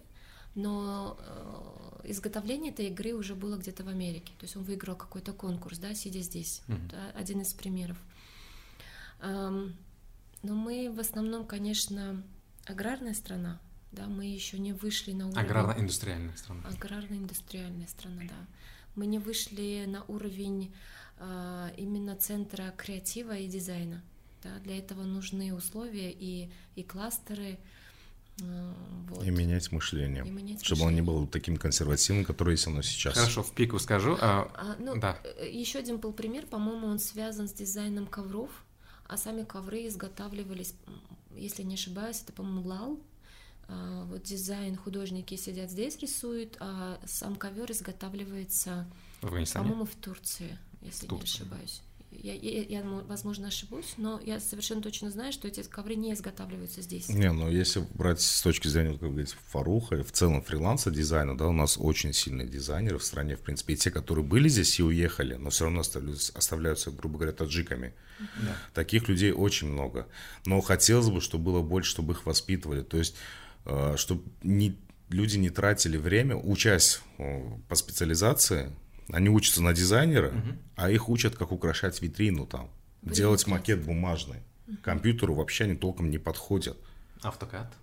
но а, изготовление этой игры уже было где-то в Америке. То есть он выиграл какой-то конкурс, да, сидя здесь. Мгм. Да, один из примеров. Ам, Но мы в основном, конечно, аграрная страна, да, мы еще не вышли на уровень... Аграрно-индустриальная страна. Аграрно-индустриальная страна, да. Мы не вышли на уровень а, именно центра креатива и дизайна. Да. Для этого нужны условия и, и кластеры. А, вот. И менять мышление. И менять чтобы он не мышление. был таким консервативным, который есть оно сейчас. Хорошо, в пику скажу. а, А, ну, да. еще один был пример, по-моему, он связан с дизайном ковров. А сами ковры изготавливались, если не ошибаюсь, это, по-моему, Лал. А, вот дизайн художники сидят здесь, рисуют, а сам ковер изготавливается, по-моему, в Турции, если в Турции. не ошибаюсь. Я, я, я, возможно, ошибусь, но я совершенно точно знаю, что эти ковры не изготавливаются здесь. Не, ну если брать с точки зрения, как говорится, Фаруха и в целом фриланса дизайна, да, у нас очень сильные дизайнеры в стране, в принципе, и те, которые были здесь и уехали, но все равно оставляются, оставляются грубо говоря, таджиками. Да. Таких людей очень много. Но хотелось бы, чтобы было больше, чтобы их воспитывали. То есть, э, чтобы не, люди не тратили время, учась по специализации, они учатся на дизайнера, угу. а их учат, как украшать витрину там, Блин, делать класс. макет бумажный. Угу. Компьютеру вообще они толком не подходят. Автокад?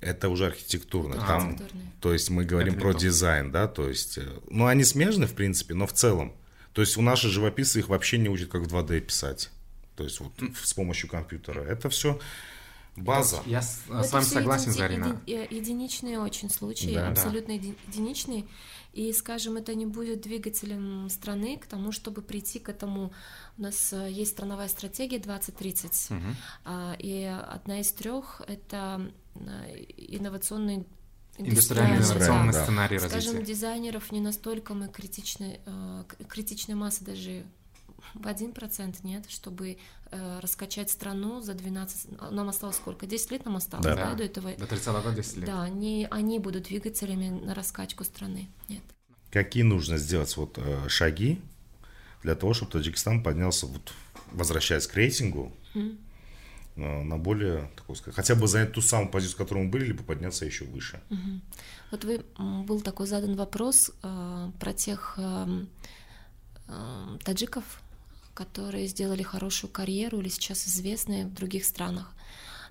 Это уже архитектурно. А, там, то есть мы говорим про дизайн, да, то есть, э, ну они смежны в принципе, но в целом. То есть у наших живописцы их вообще не учат, как в 2D писать. То есть вот с помощью компьютера. Это все база. Я с, с вами согласен, еди, Зарина. Еди, единичные очень случаи, да. абсолютно да. единичные. И, скажем, это не будет двигателем страны к тому, чтобы прийти к этому. У нас э, есть страновая стратегия 2030, угу. и одна из трех это э, инновационный индустриальный инновационный да. сценарий развития. Скажем, дизайнеров не настолько мы критичны, э, критичная масса даже в один процент нет, чтобы э, раскачать страну за 12... Нам осталось сколько? 10 лет нам осталось, да, да до этого? До 30 года 10 лет. Да, они, они будут двигателями на раскачку страны. Нет. Какие нужно сделать вот э, шаги для того, чтобы Таджикистан поднялся, вот, возвращаясь к рейтингу, mm. э, на более, такой сказать, хотя бы занять ту самую позицию, в которой мы были, либо подняться еще выше? Вот вы, был такой задан вопрос э, про тех э, таджиков, которые сделали хорошую карьеру или сейчас известны в других странах.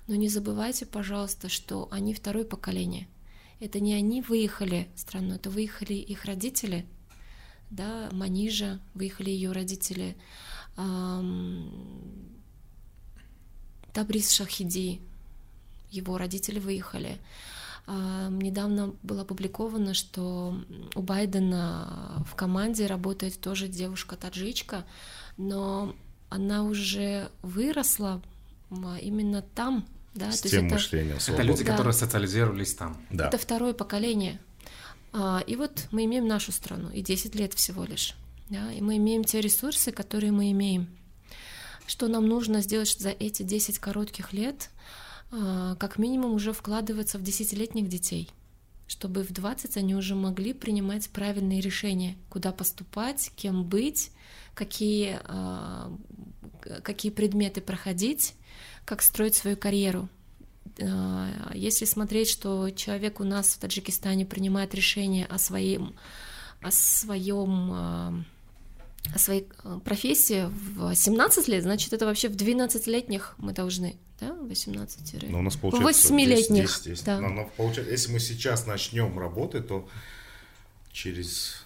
Но не забывайте, пожалуйста, что они второе поколение. Это не они выехали в страну, это выехали их родители, да, Манижа, выехали ее родители, Табрис Шахиди, его родители выехали. Недавно было опубликовано, что у Байдена в команде работает тоже девушка-таджичка, но она уже выросла именно там, да, с то тем есть мышлением, это, это люди, да. которые социализировались там. Да. Это второе поколение. А, и вот мы имеем нашу страну, и 10 лет всего лишь. Да, и мы имеем те ресурсы, которые мы имеем. Что нам нужно сделать за эти 10 коротких лет? А, как минимум уже вкладываться в десятилетних детей, чтобы в 20 они уже могли принимать правильные решения, куда поступать, кем быть, какие, а, какие предметы проходить, как строить свою карьеру. А, если смотреть, что человек у нас в Таджикистане принимает решение о своем, о своем а, о своей профессии в 17 лет, значит, это вообще в 12-летних мы должны, да, 18 Ну, у нас получается 8-летних. 10, 10, 10. Да. Но, но, получается, если мы сейчас начнем работать, то через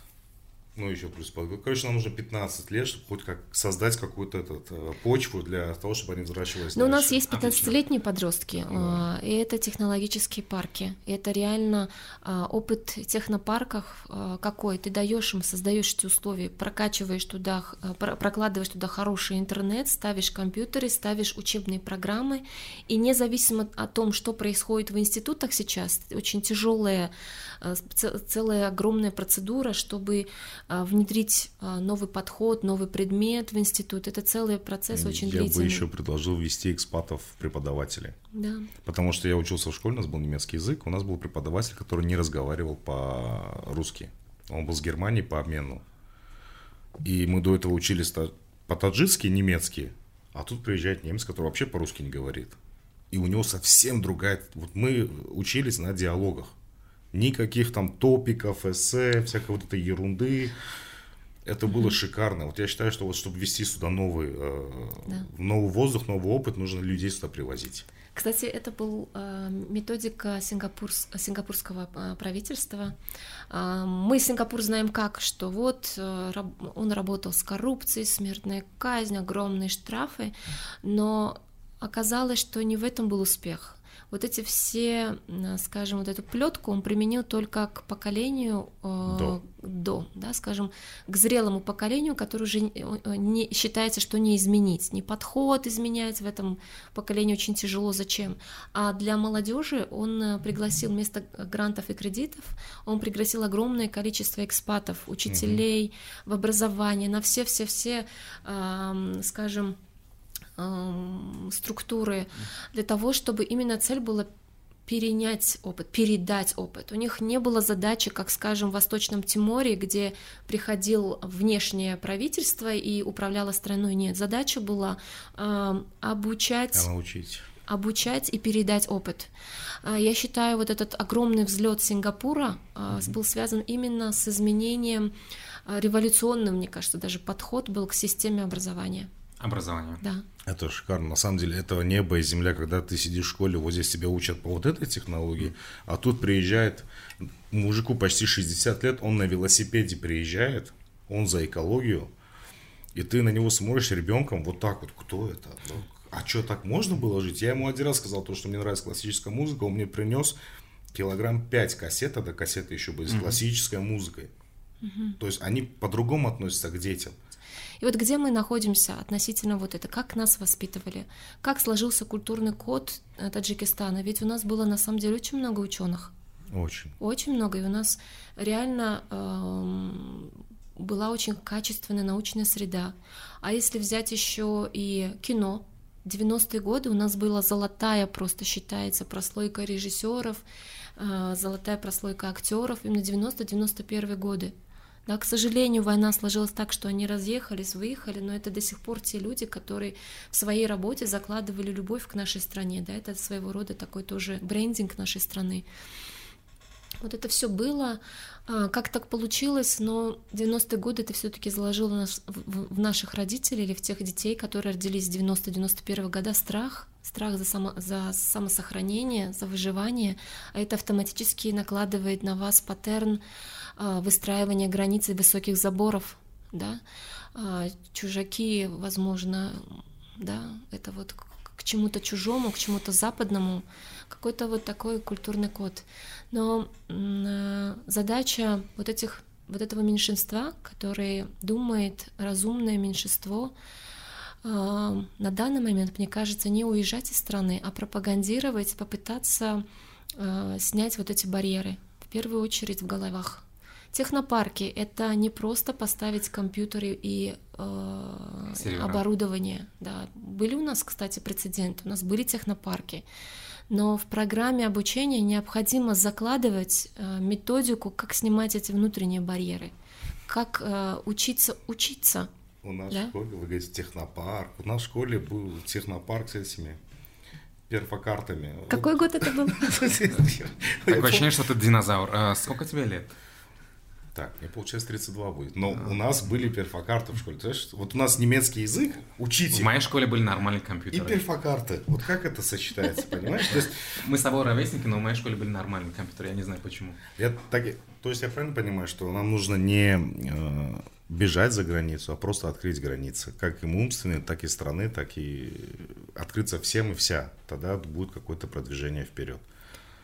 ну, еще плюс, короче, нам нужно 15 лет, чтобы хоть как создать какую-то этот, э, почву для того, чтобы они взращивались Но дальше. у нас есть 15-летние подростки, да. и это технологические парки. И это реально а, опыт технопарков какой. Ты даешь им, создаешь эти условия, прокачиваешь туда, прокладываешь туда хороший интернет, ставишь компьютеры, ставишь учебные программы, и независимо от том, что происходит в институтах сейчас, очень тяжелая, целая огромная процедура, чтобы а, внедрить а, новый подход, новый предмет в институт. Это целый процесс очень я длительный. Я бы еще предложил ввести экспатов преподавателей. Да. Потому что я учился в школе, у нас был немецкий язык, у нас был преподаватель, который не разговаривал по-русски. Он был с Германии по обмену. И мы до этого учились по-таджикски, немецки, а тут приезжает немец, который вообще по-русски не говорит. И у него совсем другая... Вот мы учились на диалогах. Никаких там топиков, эссе, всякой вот этой ерунды. Это было шикарно. Вот я считаю, что вот чтобы ввести сюда новый, э, да. новый воздух, новый опыт, нужно людей сюда привозить. Кстати, это был э, методика сингапурс, сингапурского э, правительства. Э, мы Сингапур знаем как, что вот э, он работал с коррупцией, смертная казнь, огромные штрафы, но оказалось, что не в этом был успех вот эти все, скажем, вот эту плетку он применил только к поколению э, до, до да, скажем, к зрелому поколению, которое уже не, считается, что не изменить. Не подход изменять в этом поколении очень тяжело. Зачем? А для молодежи он э, пригласил вместо грантов и кредитов, он пригласил огромное количество экспатов, учителей угу. в образование, на все-все-все, скажем, структуры для того, чтобы именно цель была перенять опыт, передать опыт. У них не было задачи, как, скажем, в Восточном Тиморе, где приходил внешнее правительство и управляло страной. Нет, задача была э, обучать... А научить обучать и передать опыт. Я считаю, вот этот огромный взлет Сингапура mm-hmm. был связан именно с изменением революционным, мне кажется, даже подход был к системе образования. Образование. Да. Это шикарно. На самом деле, это небо и земля, когда ты сидишь в школе, вот здесь тебя учат по вот этой технологии, а тут приезжает мужику почти 60 лет, он на велосипеде приезжает, он за экологию, и ты на него смотришь ребенком вот так вот, кто это? Ну, а что, так можно было жить? Я ему один раз сказал то, что мне нравится классическая музыка, он мне принес килограмм 5 кассет, тогда кассеты еще были с mm-hmm. классической музыкой. Mm-hmm. То есть они по-другому относятся к детям. И вот где мы находимся относительно вот это, как нас воспитывали, как сложился культурный код Таджикистана, ведь у нас было на самом деле очень много ученых. Очень. Очень много, и у нас реально эм, была очень качественная научная среда. А если взять еще и кино, 90-е годы у нас была золотая, просто считается, прослойка режиссеров, э, золотая прослойка актеров, именно 90-91 годы. Да, к сожалению, война сложилась так, что они разъехались, выехали, но это до сих пор те люди, которые в своей работе закладывали любовь к нашей стране. Да, это своего рода такой тоже брендинг нашей страны. Вот это все было, а, как так получилось, но 90-е годы это все-таки заложило нас, в, наших родителей или в тех детей, которые родились в 90-91 года, страх, страх за, само, за самосохранение, за выживание, а это автоматически накладывает на вас паттерн а, выстраивания границ и высоких заборов, да, а, чужаки, возможно, да, это вот к чему-то чужому, к чему-то западному, какой-то вот такой культурный код. Но а, задача вот этих вот этого меньшинства, которое думает разумное меньшинство, на данный момент, мне кажется, не уезжать из страны, а пропагандировать, попытаться снять вот эти барьеры, в первую очередь в головах Технопарки — это не просто поставить компьютеры и э, оборудование. Да. Были у нас, кстати, прецеденты, у нас были технопарки, но в программе обучения необходимо закладывать э, методику, как снимать эти внутренние барьеры, как э, учиться учиться. У нас да? в школе, вы говорите, технопарк. У нас в школе был технопарк с этими перфокартами. Какой год это был? Такое ощущение, что ты динозавр. А сколько тебе лет? Так, мне получается 32 будет. Но а. у нас были перфокарты в школе. Знаешь, вот у нас немецкий язык, учите. В моей школе были нормальные компьютеры. И перфокарты. Вот как это сочетается, понимаешь? То есть... Мы с тобой ровесники, но в моей школе были нормальные компьютеры. Я не знаю почему. Я так... То есть я правильно понимаю, что нам нужно не э, бежать за границу, а просто открыть границы. Как и умственные, так и страны, так и открыться всем и вся. Тогда будет какое-то продвижение вперед.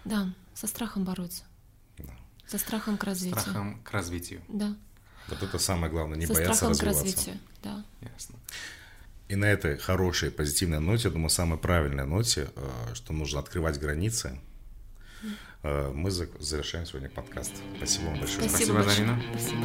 Да, со страхом бороться. Со страхом к развитию. Страхом к развитию. Да. Вот это самое главное, не Со бояться страхом развиваться. к развитию, да. Ясно. И на этой хорошей, позитивной ноте, я думаю, самой правильной ноте, э, что нужно открывать границы, э, мы завершаем сегодня подкаст. Спасибо вам большое. Спасибо, Спасибо Зарина. Спасибо.